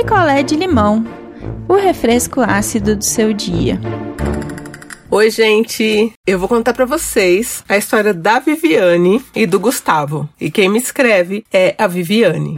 picolé de limão, o refresco ácido do seu dia. Oi, gente! Eu vou contar para vocês a história da Viviane e do Gustavo. E quem me escreve é a Viviane.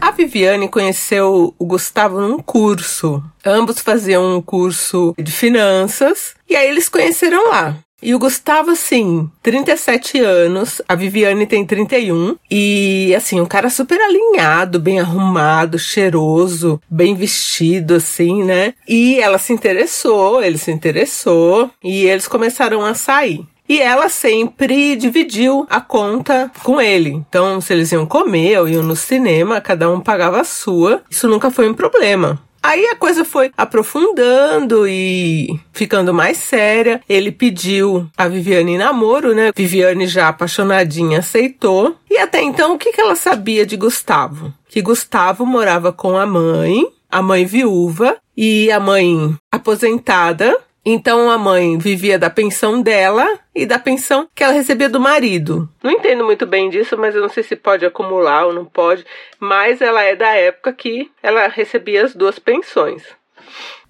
A Viviane conheceu o Gustavo num curso. Ambos faziam um curso de finanças e aí eles conheceram lá. E o Gustavo, assim, 37 anos, a Viviane tem 31. E, assim, um cara super alinhado, bem arrumado, cheiroso, bem vestido, assim, né? E ela se interessou, ele se interessou, e eles começaram a sair. E ela sempre dividiu a conta com ele. Então, se eles iam comer ou iam no cinema, cada um pagava a sua. Isso nunca foi um problema. Aí a coisa foi aprofundando e ficando mais séria. Ele pediu a Viviane em namoro, né? Viviane, já apaixonadinha, aceitou. E até então, o que, ela sabia de Gustavo? Que Gustavo morava com a mãe, a mãe viúva e a mãe aposentada então a mãe vivia da pensão dela e da pensão que ela recebia do marido. Não entendo muito bem disso, mas eu não sei se pode acumular ou não pode. Mas ela é da época que ela recebia as duas pensões.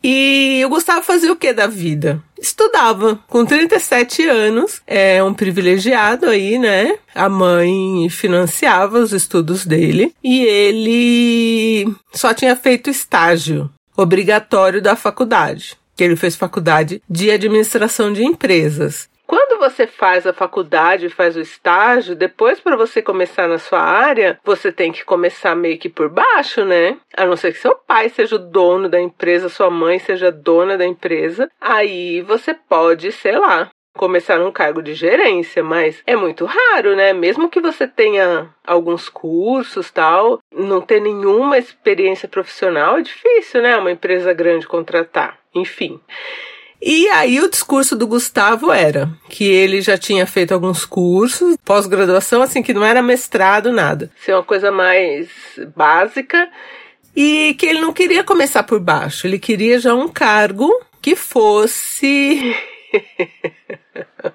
E o Gustavo fazia o que da vida? Estudava. Com 37 anos, é um privilegiado aí, né? A mãe financiava os estudos dele e ele só tinha feito estágio obrigatório da faculdade que ele fez faculdade de administração de empresas. Quando você faz a faculdade, faz o estágio, depois para você começar na sua área, você tem que começar meio que por baixo, né? A não ser que seu pai seja o dono da empresa, sua mãe seja dona da empresa, aí você pode, sei lá, começar num cargo de gerência, mas é muito raro, né? Mesmo que você tenha alguns cursos, tal, não ter nenhuma experiência profissional é difícil, né? Uma empresa grande contratar. Enfim. E aí o discurso do Gustavo era que ele já tinha feito alguns cursos, pós-graduação, assim, que não era mestrado, nada. Ser uma coisa mais básica. E que ele não queria começar por baixo, ele queria já um cargo que fosse.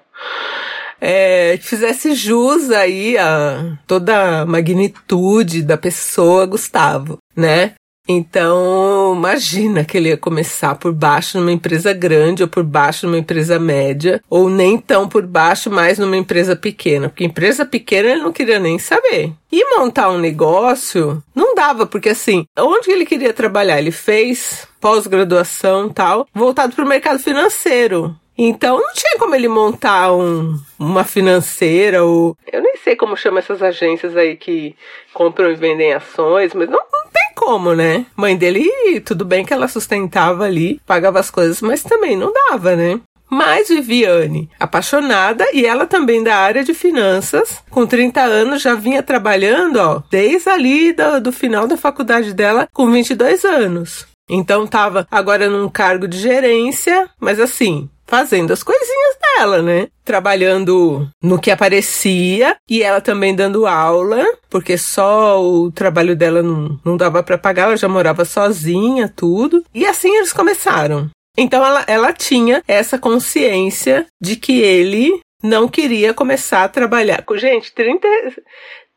é, fizesse jus aí a toda a magnitude da pessoa Gustavo, né? Então, imagina que ele ia começar por baixo numa empresa grande ou por baixo numa empresa média, ou nem tão por baixo, mas numa empresa pequena, porque empresa pequena ele não queria nem saber. E montar um negócio não dava, porque assim, onde ele queria trabalhar? Ele fez pós-graduação tal, voltado para o mercado financeiro. Então não tinha como ele montar um, uma financeira ou. Eu nem sei como chama essas agências aí que compram e vendem ações, mas não, não tem como, né? Mãe dele, tudo bem que ela sustentava ali, pagava as coisas, mas também não dava, né? Mas Viviane, apaixonada e ela também da área de finanças, com 30 anos já vinha trabalhando, ó, desde ali do, do final da faculdade dela, com 22 anos. Então tava agora num cargo de gerência, mas assim, fazendo as coisinhas dela, né? Trabalhando no que aparecia e ela também dando aula, porque só o trabalho dela não, não dava para pagar, ela já morava sozinha, tudo. E assim eles começaram. Então ela, ela tinha essa consciência de que ele não queria começar a trabalhar. Gente, 30,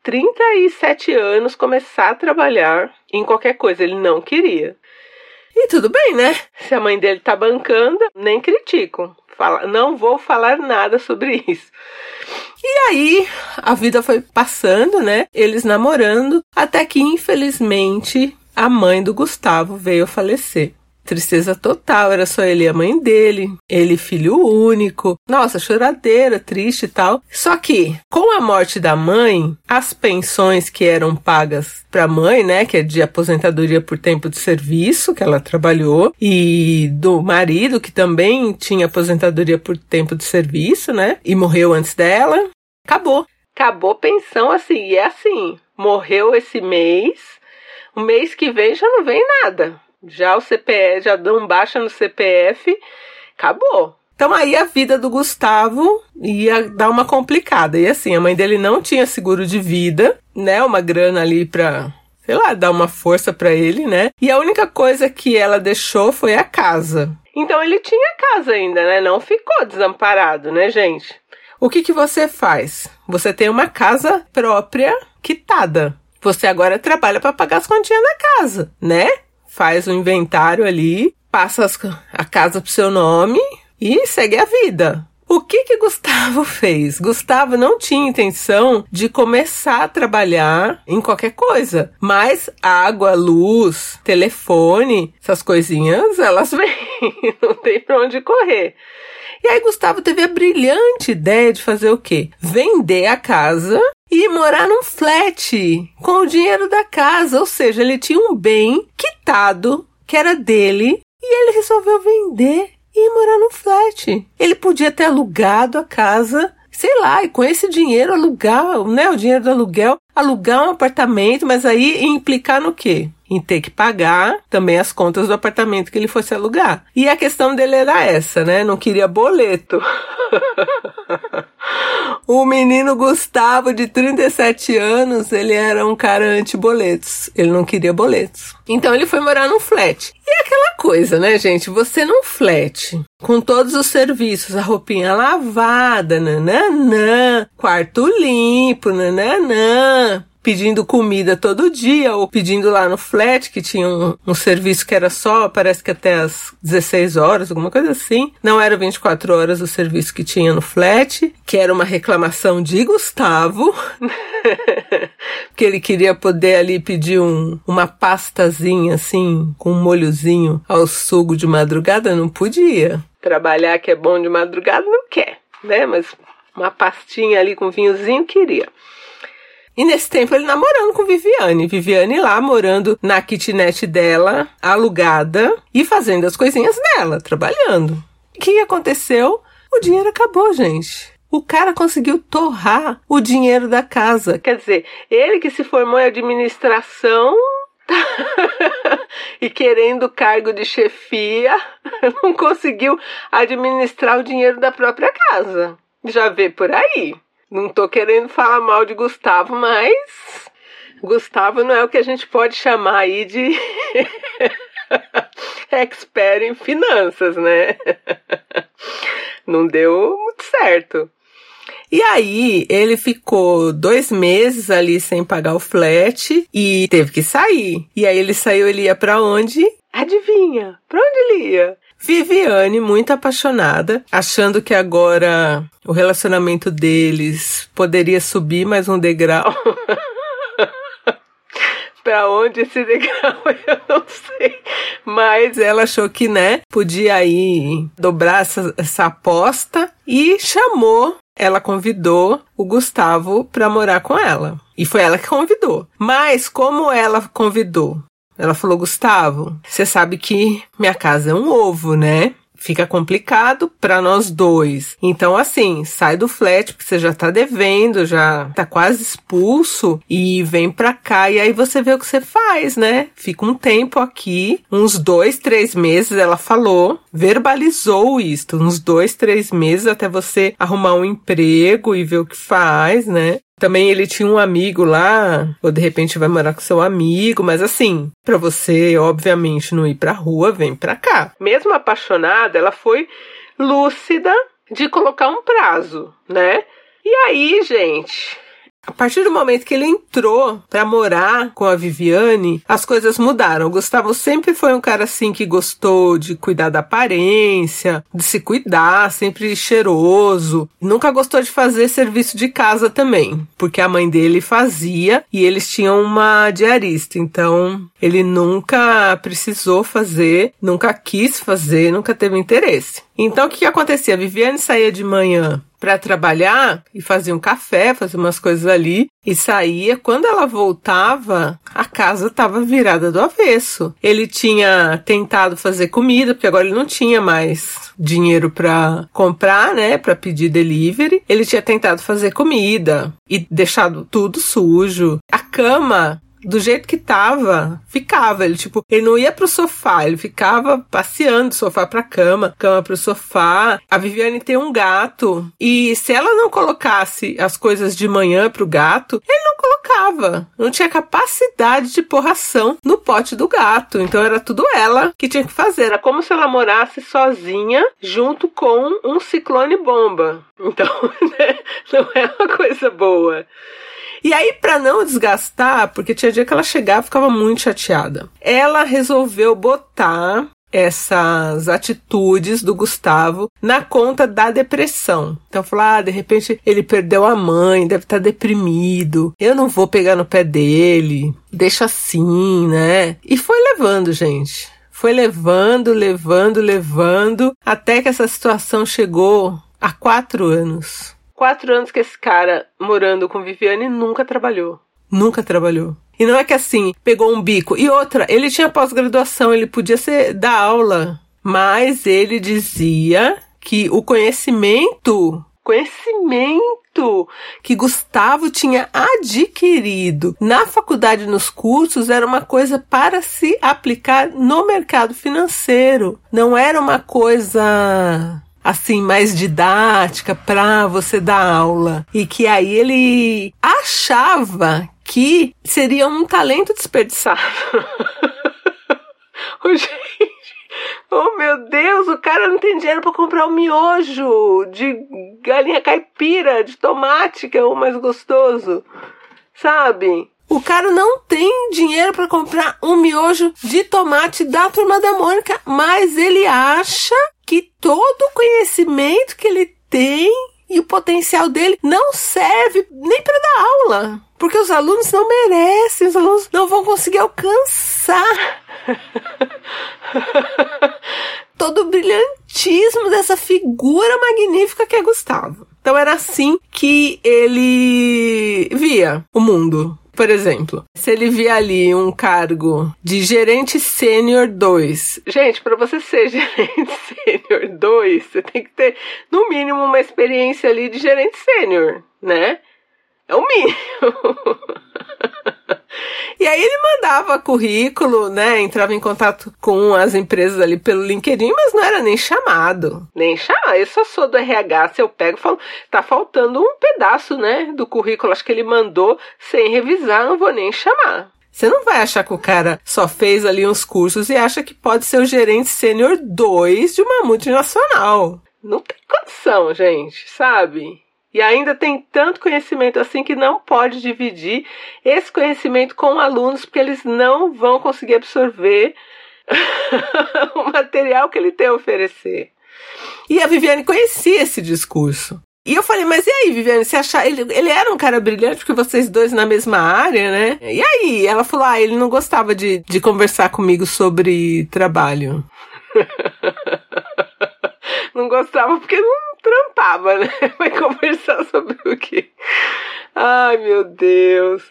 37 anos começar a trabalhar em qualquer coisa, ele não queria. E tudo bem, né? Se a mãe dele tá bancando, nem critico. Fala, não vou falar nada sobre isso. E aí, a vida foi passando, né? Eles namorando, até que infelizmente a mãe do Gustavo veio falecer. Tristeza total, era só ele e a mãe dele, ele filho único. Nossa, choradeira, triste e tal. Só que, com a morte da mãe, as pensões que eram pagas para a mãe, né, que é de aposentadoria por tempo de serviço, que ela trabalhou, e do marido, que também tinha aposentadoria por tempo de serviço, né, e morreu antes dela, acabou. Acabou pensão assim, e é assim, morreu esse mês, o mês que vem já não vem nada. Já o CPF, já dão baixa no CPF, acabou. Então aí a vida do Gustavo ia dar uma complicada. E assim, a mãe dele não tinha seguro de vida, né? Uma grana ali pra, sei lá, dar uma força para ele, né? E a única coisa que ela deixou foi a casa. Então ele tinha casa ainda, né? Não ficou desamparado, né, gente? O que que você faz? Você tem uma casa própria quitada. Você agora trabalha para pagar as continhas da casa, né? Faz o inventário ali, passa as, a casa pro seu nome e segue a vida. O que que Gustavo fez? Gustavo não tinha intenção de começar a trabalhar em qualquer coisa, mas água, luz, telefone, essas coisinhas, elas vêm, não tem para onde correr. E aí Gustavo teve a brilhante ideia de fazer o quê? Vender a casa e morar num flat com o dinheiro da casa, ou seja, ele tinha um bem quitado que era dele e ele resolveu vender e morar num flat. Ele podia ter alugado a casa, sei lá, e com esse dinheiro alugar, né, o dinheiro do aluguel, alugar um apartamento, mas aí implicar no quê? Em ter que pagar também as contas do apartamento que ele fosse alugar. E a questão dele era essa, né? Não queria boleto. o menino Gustavo, de 37 anos, ele era um cara anti-boletos. Ele não queria boletos. Então ele foi morar num flat. E é aquela coisa, né, gente? Você num flat, com todos os serviços, a roupinha lavada, nananã, quarto limpo, nananã, pedindo comida todo dia ou pedindo lá no flat, que tinha um, um, serviço que era só, parece que até as 16 horas, alguma coisa assim. Não era 24 horas o serviço que tinha no flat, que era uma reclamação de Gustavo, que ele queria poder ali pedir um, uma pastazinha assim, com um molhozinho ao sugo de madrugada, não podia. Trabalhar que é bom de madrugada não quer, né? Mas uma pastinha ali com vinhozinho queria. E nesse tempo ele namorando com Viviane. Viviane lá morando na kitnet dela, alugada e fazendo as coisinhas dela, trabalhando. O que aconteceu? O dinheiro acabou, gente. O cara conseguiu torrar o dinheiro da casa. Quer dizer, ele que se formou em administração e querendo cargo de chefia, não conseguiu administrar o dinheiro da própria casa. Já vê por aí. Não tô querendo falar mal de Gustavo, mas Gustavo não é o que a gente pode chamar aí de expert em finanças, né? Não deu muito certo. E aí, ele ficou dois meses ali sem pagar o flat e teve que sair. E aí, ele saiu, ele ia para onde? Adivinha? Pra onde ele ia? Viviane, muito apaixonada, achando que agora o relacionamento deles poderia subir mais um degrau. para onde esse degrau eu não sei. Mas ela achou que, né, podia aí dobrar essa, essa aposta e chamou, ela convidou o Gustavo para morar com ela. E foi ela que convidou. Mas como ela convidou ela falou: Gustavo, você sabe que minha casa é um ovo, né? Fica complicado para nós dois. Então, assim, sai do flat, porque você já tá devendo, já tá quase expulso, e vem pra cá, e aí você vê o que você faz, né? Fica um tempo aqui, uns dois, três meses, ela falou, verbalizou isto, uns dois, três meses até você arrumar um emprego e ver o que faz, né? Também ele tinha um amigo lá, ou de repente vai morar com seu amigo, mas assim, para você, obviamente, não ir pra rua, vem pra cá. Mesmo apaixonada, ela foi lúcida de colocar um prazo, né? E aí, gente, a partir do momento que ele entrou para morar com a Viviane, as coisas mudaram. O Gustavo sempre foi um cara assim que gostou de cuidar da aparência, de se cuidar, sempre cheiroso. Nunca gostou de fazer serviço de casa também, porque a mãe dele fazia e eles tinham uma diarista. Então, ele nunca precisou fazer, nunca quis fazer, nunca teve interesse. Então, o que, que acontecia? A Viviane saía de manhã para trabalhar e fazia um café, fazia umas coisas ali e saía. Quando ela voltava, a casa estava virada do avesso. Ele tinha tentado fazer comida, porque agora ele não tinha mais dinheiro para comprar, né, para pedir delivery. Ele tinha tentado fazer comida e deixado tudo sujo. A cama do jeito que tava, ficava. Ele, tipo, ele não ia pro sofá, ele ficava passeando do sofá pra cama, cama pro sofá. A Viviane tem um gato, e se ela não colocasse as coisas de manhã pro gato, ele não colocava. Não tinha capacidade de pôr ração no pote do gato. Então era tudo ela que tinha que fazer. Era como se ela morasse sozinha junto com um ciclone bomba. Então, né, não é uma coisa boa. E aí, para não desgastar, porque tinha dia que ela chegava e ficava muito chateada, ela resolveu botar essas atitudes do Gustavo na conta da depressão. Então falou: ah, de repente ele perdeu a mãe, deve estar tá deprimido. Eu não vou pegar no pé dele. Deixa assim, né? E foi levando, gente. Foi levando, levando, levando, até que essa situação chegou há quatro anos. Quatro anos que esse cara morando com Viviane nunca trabalhou. Nunca trabalhou. E não é que assim, pegou um bico. E outra, ele tinha pós-graduação, ele podia ser dar aula. Mas ele dizia que o conhecimento, conhecimento que Gustavo tinha adquirido na faculdade nos cursos era uma coisa para se aplicar no mercado financeiro. Não era uma coisa assim mais didática para você dar aula e que aí ele achava que seria um talento desperdiçado. oh, gente, oh meu Deus, o cara não tem dinheiro para comprar um miojo de galinha caipira, de tomate, que é o mais gostoso, sabe? O cara não tem dinheiro para comprar um miojo de tomate da turma da Mônica, mas ele acha que todo o conhecimento que ele tem e o potencial dele não serve nem para dar aula. Porque os alunos não merecem, os alunos não vão conseguir alcançar todo o brilhantismo dessa figura magnífica que é Gustavo. Então era assim que ele via o mundo. Por exemplo, se ele via ali um cargo de gerente sênior 2. Gente, para você ser gerente sênior 2, você tem que ter no mínimo uma experiência ali de gerente sênior, né? É o mínimo. e aí ele mandava currículo, né? Entrava em contato com as empresas ali pelo LinkedIn, mas não era nem chamado. Nem chamado. Eu só sou do RH, se eu pego e falo, tá faltando um pedaço, né? Do currículo. Acho que ele mandou sem revisar, não vou nem chamar. Você não vai achar que o cara só fez ali uns cursos e acha que pode ser o gerente sênior 2 de uma multinacional. Não tem condição, gente, sabe? E ainda tem tanto conhecimento assim que não pode dividir esse conhecimento com alunos, porque eles não vão conseguir absorver o material que ele tem a oferecer. E a Viviane conhecia esse discurso. E eu falei, mas e aí, Viviane, você achar. Ele, ele era um cara brilhante, porque vocês dois na mesma área, né? E aí? Ela falou, ah, ele não gostava de, de conversar comigo sobre trabalho. não gostava porque não trampava, né? Vai conversar sobre o quê? Ai, meu Deus.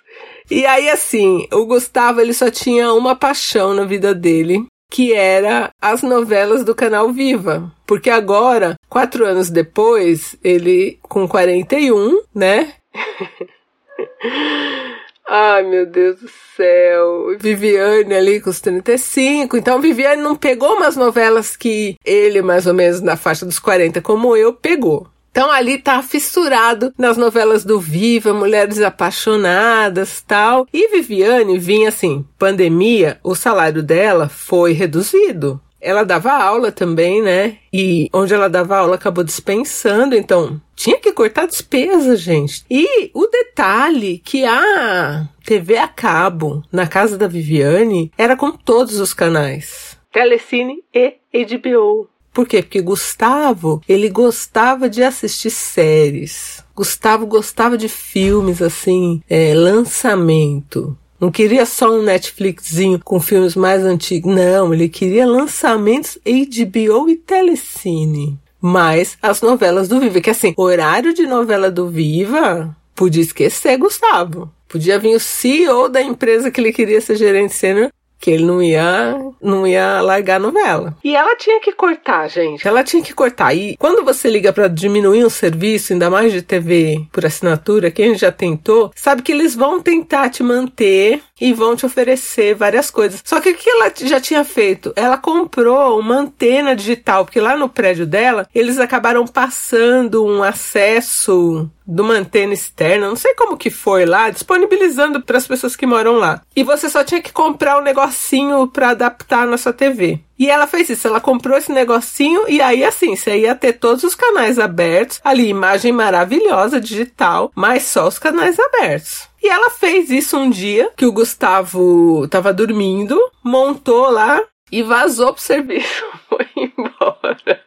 E aí, assim, o Gustavo, ele só tinha uma paixão na vida dele, que era as novelas do canal Viva. Porque agora, quatro anos depois, ele com 41, né? Ai, meu Deus do céu. Viviane ali com os 35. Então, Viviane não pegou umas novelas que ele, mais ou menos na faixa dos 40, como eu, pegou. Então ali tá fissurado nas novelas do Viva, Mulheres Apaixonadas, tal. E Viviane vinha assim, pandemia, o salário dela foi reduzido. Ela dava aula também, né? E onde ela dava aula acabou dispensando, então tinha que cortar despesa, gente. E o detalhe que a TV a cabo na casa da Viviane era com todos os canais. Telecine e HBO. Por quê? Porque Gustavo, ele gostava de assistir séries. Gustavo gostava de filmes assim, é, lançamento. Não queria só um Netflixzinho com filmes mais antigos. Não, ele queria lançamentos HBO e Telecine. Mas as novelas do Viva, que assim, horário de novela do Viva, podia esquecer Gustavo. Podia vir o CEO da empresa que ele queria ser gerente sênior que ele não ia, não ia largar a novela. E ela tinha que cortar, gente. Ela tinha que cortar. E quando você liga para diminuir um serviço, ainda mais de TV por assinatura, quem já tentou, sabe que eles vão tentar te manter e vão te oferecer várias coisas. Só que o que ela já tinha feito? Ela comprou uma antena digital, porque lá no prédio dela, eles acabaram passando um acesso de uma antena externa, não sei como que foi lá, disponibilizando para as pessoas que moram lá. E você só tinha que comprar um negocinho para adaptar na sua TV. E ela fez isso, ela comprou esse negocinho e aí assim, você ia ter todos os canais abertos, ali imagem maravilhosa digital, mas só os canais abertos. E ela fez isso um dia que o Gustavo tava dormindo, montou lá e vazou pro serviço, foi embora.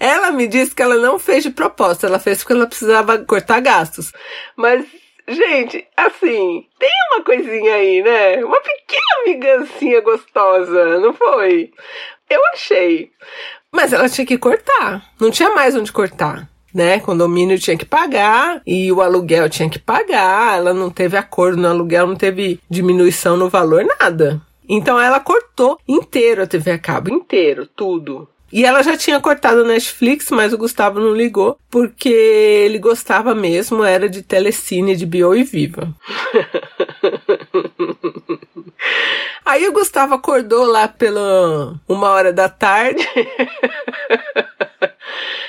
Ela me disse que ela não fez de propósito, ela fez porque ela precisava cortar gastos. Mas, gente, assim, tem uma coisinha aí, né? Uma pequena migancinha gostosa, não foi? Eu achei. Mas ela tinha que cortar, não tinha mais onde cortar. Né, condomínio tinha que pagar e o aluguel tinha que pagar. Ela não teve acordo no aluguel, não teve diminuição no valor, nada. Então ela cortou inteiro a TV a cabo, inteiro, tudo. E ela já tinha cortado o Netflix, mas o Gustavo não ligou, porque ele gostava mesmo, era de telecine, de Bio e Viva. Aí o Gustavo acordou lá pela uma hora da tarde.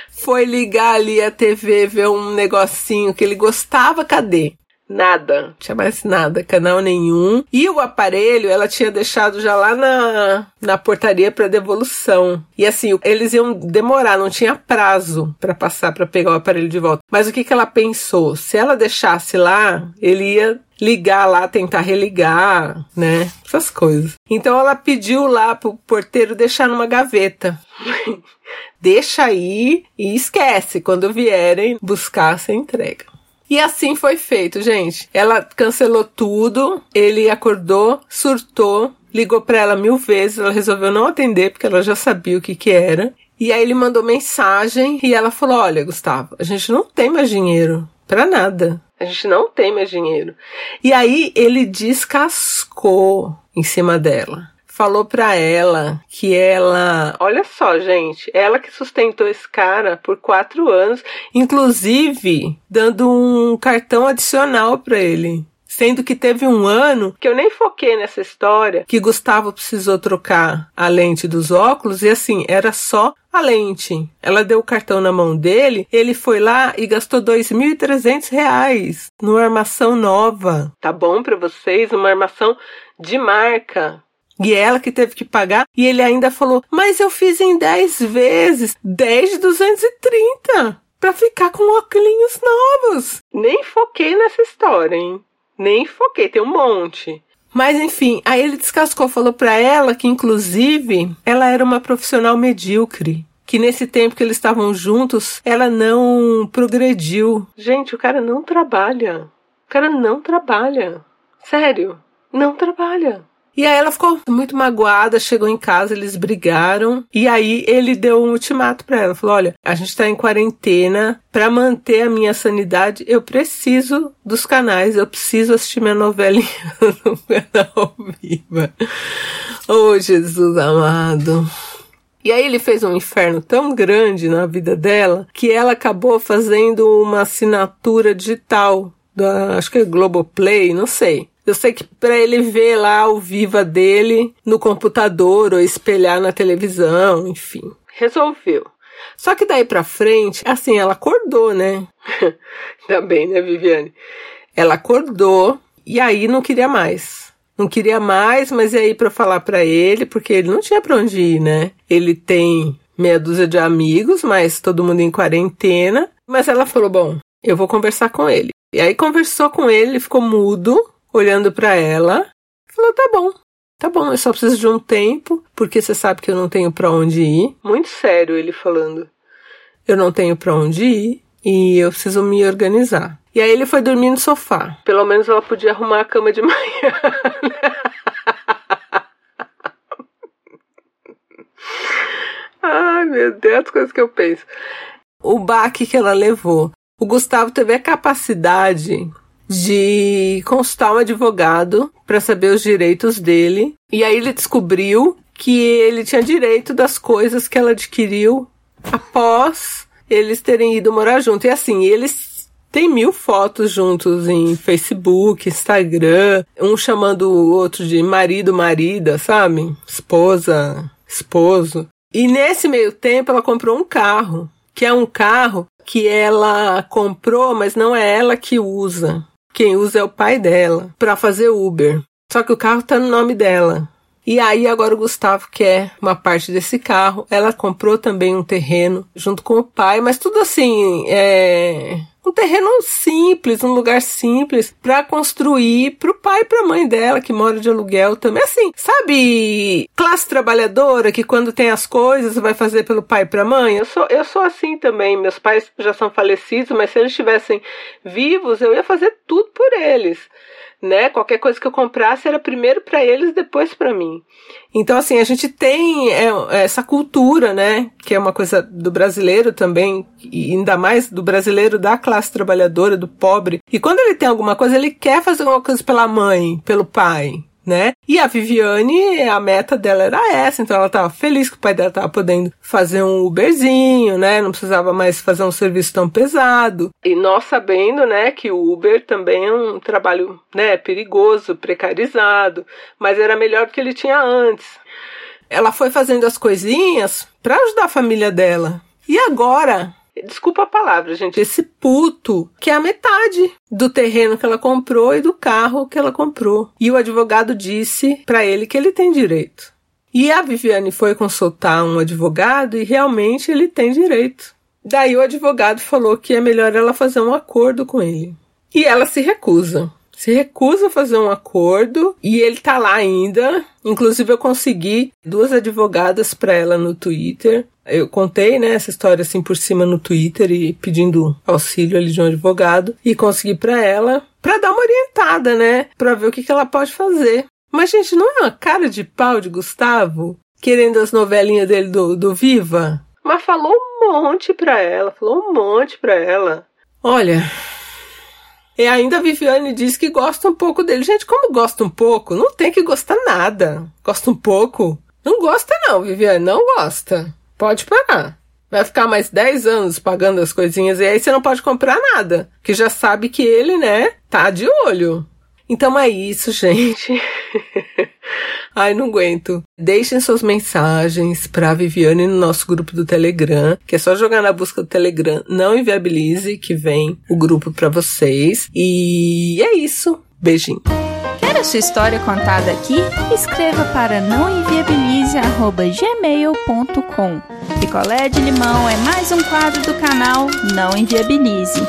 Foi ligar ali a TV, ver um negocinho que ele gostava, cadê? Nada, tinha mais nada, canal nenhum. E o aparelho ela tinha deixado já lá na, na portaria para devolução. E assim, eles iam demorar, não tinha prazo para passar para pegar o aparelho de volta. Mas o que, que ela pensou? Se ela deixasse lá, ele ia ligar lá, tentar religar, né? Essas coisas. Então ela pediu lá pro porteiro deixar numa gaveta. Deixa aí e esquece. Quando vierem buscar, você entrega. E assim foi feito, gente. Ela cancelou tudo, ele acordou, surtou, ligou para ela mil vezes, ela resolveu não atender porque ela já sabia o que que era. E aí ele mandou mensagem e ela falou: "Olha, Gustavo, a gente não tem mais dinheiro para nada. A gente não tem mais dinheiro". E aí ele descascou em cima dela falou para ela que ela, olha só, gente, ela que sustentou esse cara por quatro anos, inclusive dando um cartão adicional para ele. Sendo que teve um ano que eu nem foquei nessa história, que Gustavo precisou trocar a lente dos óculos e assim, era só a lente. Ela deu o cartão na mão dele, ele foi lá e gastou 2.300 reais numa armação nova. Tá bom para vocês? Uma armação de marca. E ela que teve que pagar. E ele ainda falou: Mas eu fiz em 10 vezes 10 de 230 para ficar com óculos novos. Nem foquei nessa história, hein? Nem foquei, tem um monte. Mas enfim, aí ele descascou, falou para ela que inclusive ela era uma profissional medíocre. Que nesse tempo que eles estavam juntos, ela não progrediu. Gente, o cara não trabalha. O cara não trabalha. Sério, não trabalha. E aí ela ficou muito magoada, chegou em casa, eles brigaram. E aí ele deu um ultimato para ela. Falou: olha, a gente tá em quarentena. Para manter a minha sanidade, eu preciso dos canais, eu preciso assistir minha novelinha no canal Viva. Oh, Jesus amado. E aí ele fez um inferno tão grande na vida dela que ela acabou fazendo uma assinatura digital da, acho que é Globoplay, não sei. Eu sei que para ele ver lá o viva dele no computador ou espelhar na televisão, enfim, resolveu. Só que daí pra frente, assim, ela acordou, né? Ainda bem, né, Viviane? Ela acordou e aí não queria mais. Não queria mais, mas e aí para falar para ele, porque ele não tinha para onde ir, né? Ele tem meia dúzia de amigos, mas todo mundo em quarentena. Mas ela falou: "Bom, eu vou conversar com ele". E aí conversou com ele, ele ficou mudo, olhando para ela, falou: "Tá bom. Tá bom, eu só preciso de um tempo, porque você sabe que eu não tenho para onde ir". Muito sério ele falando. Eu não tenho para onde ir e eu preciso me organizar. E aí ele foi dormir no sofá. Pelo menos ela podia arrumar a cama de manhã. Ai, meu Deus, as coisas que eu penso. O baque que ela levou. O Gustavo teve a capacidade de consultar um advogado para saber os direitos dele. E aí ele descobriu que ele tinha direito das coisas que ela adquiriu após eles terem ido morar junto. E assim, eles têm mil fotos juntos em Facebook, Instagram, um chamando o outro de marido, marida, sabe? Esposa, esposo. E nesse meio tempo ela comprou um carro, que é um carro que ela comprou, mas não é ela que usa. Quem usa é o pai dela para fazer Uber. Só que o carro tá no nome dela. E aí agora o Gustavo quer uma parte desse carro. Ela comprou também um terreno junto com o pai, mas tudo assim, é um terreno simples, um lugar simples para construir para o pai e para a mãe dela que mora de aluguel também. Assim, sabe, classe trabalhadora que quando tem as coisas vai fazer pelo pai e para a mãe. Eu sou eu sou assim também. Meus pais já são falecidos, mas se eles estivessem vivos, eu ia fazer tudo por eles né? Qualquer coisa que eu comprasse era primeiro para eles, depois para mim. Então, assim, a gente tem é, essa cultura, né? Que é uma coisa do brasileiro também, e ainda mais do brasileiro da classe trabalhadora, do pobre. E quando ele tem alguma coisa, ele quer fazer alguma coisa pela mãe, pelo pai, né? E a Viviane, a meta dela era essa, então ela estava feliz que o pai dela estava podendo fazer um Uberzinho, né? Não precisava mais fazer um serviço tão pesado. E nós sabendo, né, que o Uber também é um trabalho, né, perigoso, precarizado, mas era melhor do que ele tinha antes. Ela foi fazendo as coisinhas para ajudar a família dela. E agora, desculpa a palavra, gente, esse puto, que é a metade do terreno que ela comprou e do carro que ela comprou. E o advogado disse para ele que ele tem direito. E a Viviane foi consultar um advogado e realmente ele tem direito. Daí o advogado falou que é melhor ela fazer um acordo com ele. E ela se recusa se recusa a fazer um acordo e ele tá lá ainda. Inclusive eu consegui duas advogadas para ela no Twitter. Eu contei, né, essa história assim por cima no Twitter e pedindo auxílio ali de um advogado e consegui para ela para dar uma orientada, né, para ver o que, que ela pode fazer. Mas gente, não é uma cara de pau de Gustavo querendo as novelinhas dele do, do Viva? Mas falou um monte pra ela, falou um monte pra ela. Olha, e ainda a Viviane diz que gosta um pouco dele. Gente, como gosta um pouco? Não tem que gostar nada. Gosta um pouco? Não gosta não, Viviane, não gosta. Pode parar. Vai ficar mais 10 anos pagando as coisinhas e aí você não pode comprar nada. Que já sabe que ele, né, tá de olho. Então é isso, gente. Ai, não aguento. Deixem suas mensagens pra Viviane no nosso grupo do Telegram, que é só jogar na busca do Telegram, não inviabilize, que vem o grupo para vocês. E é isso. Beijinho. A sua história contada aqui? Escreva para nãoenviabilize.gmail.com Picolé de limão é mais um quadro do canal Não Enviabilize.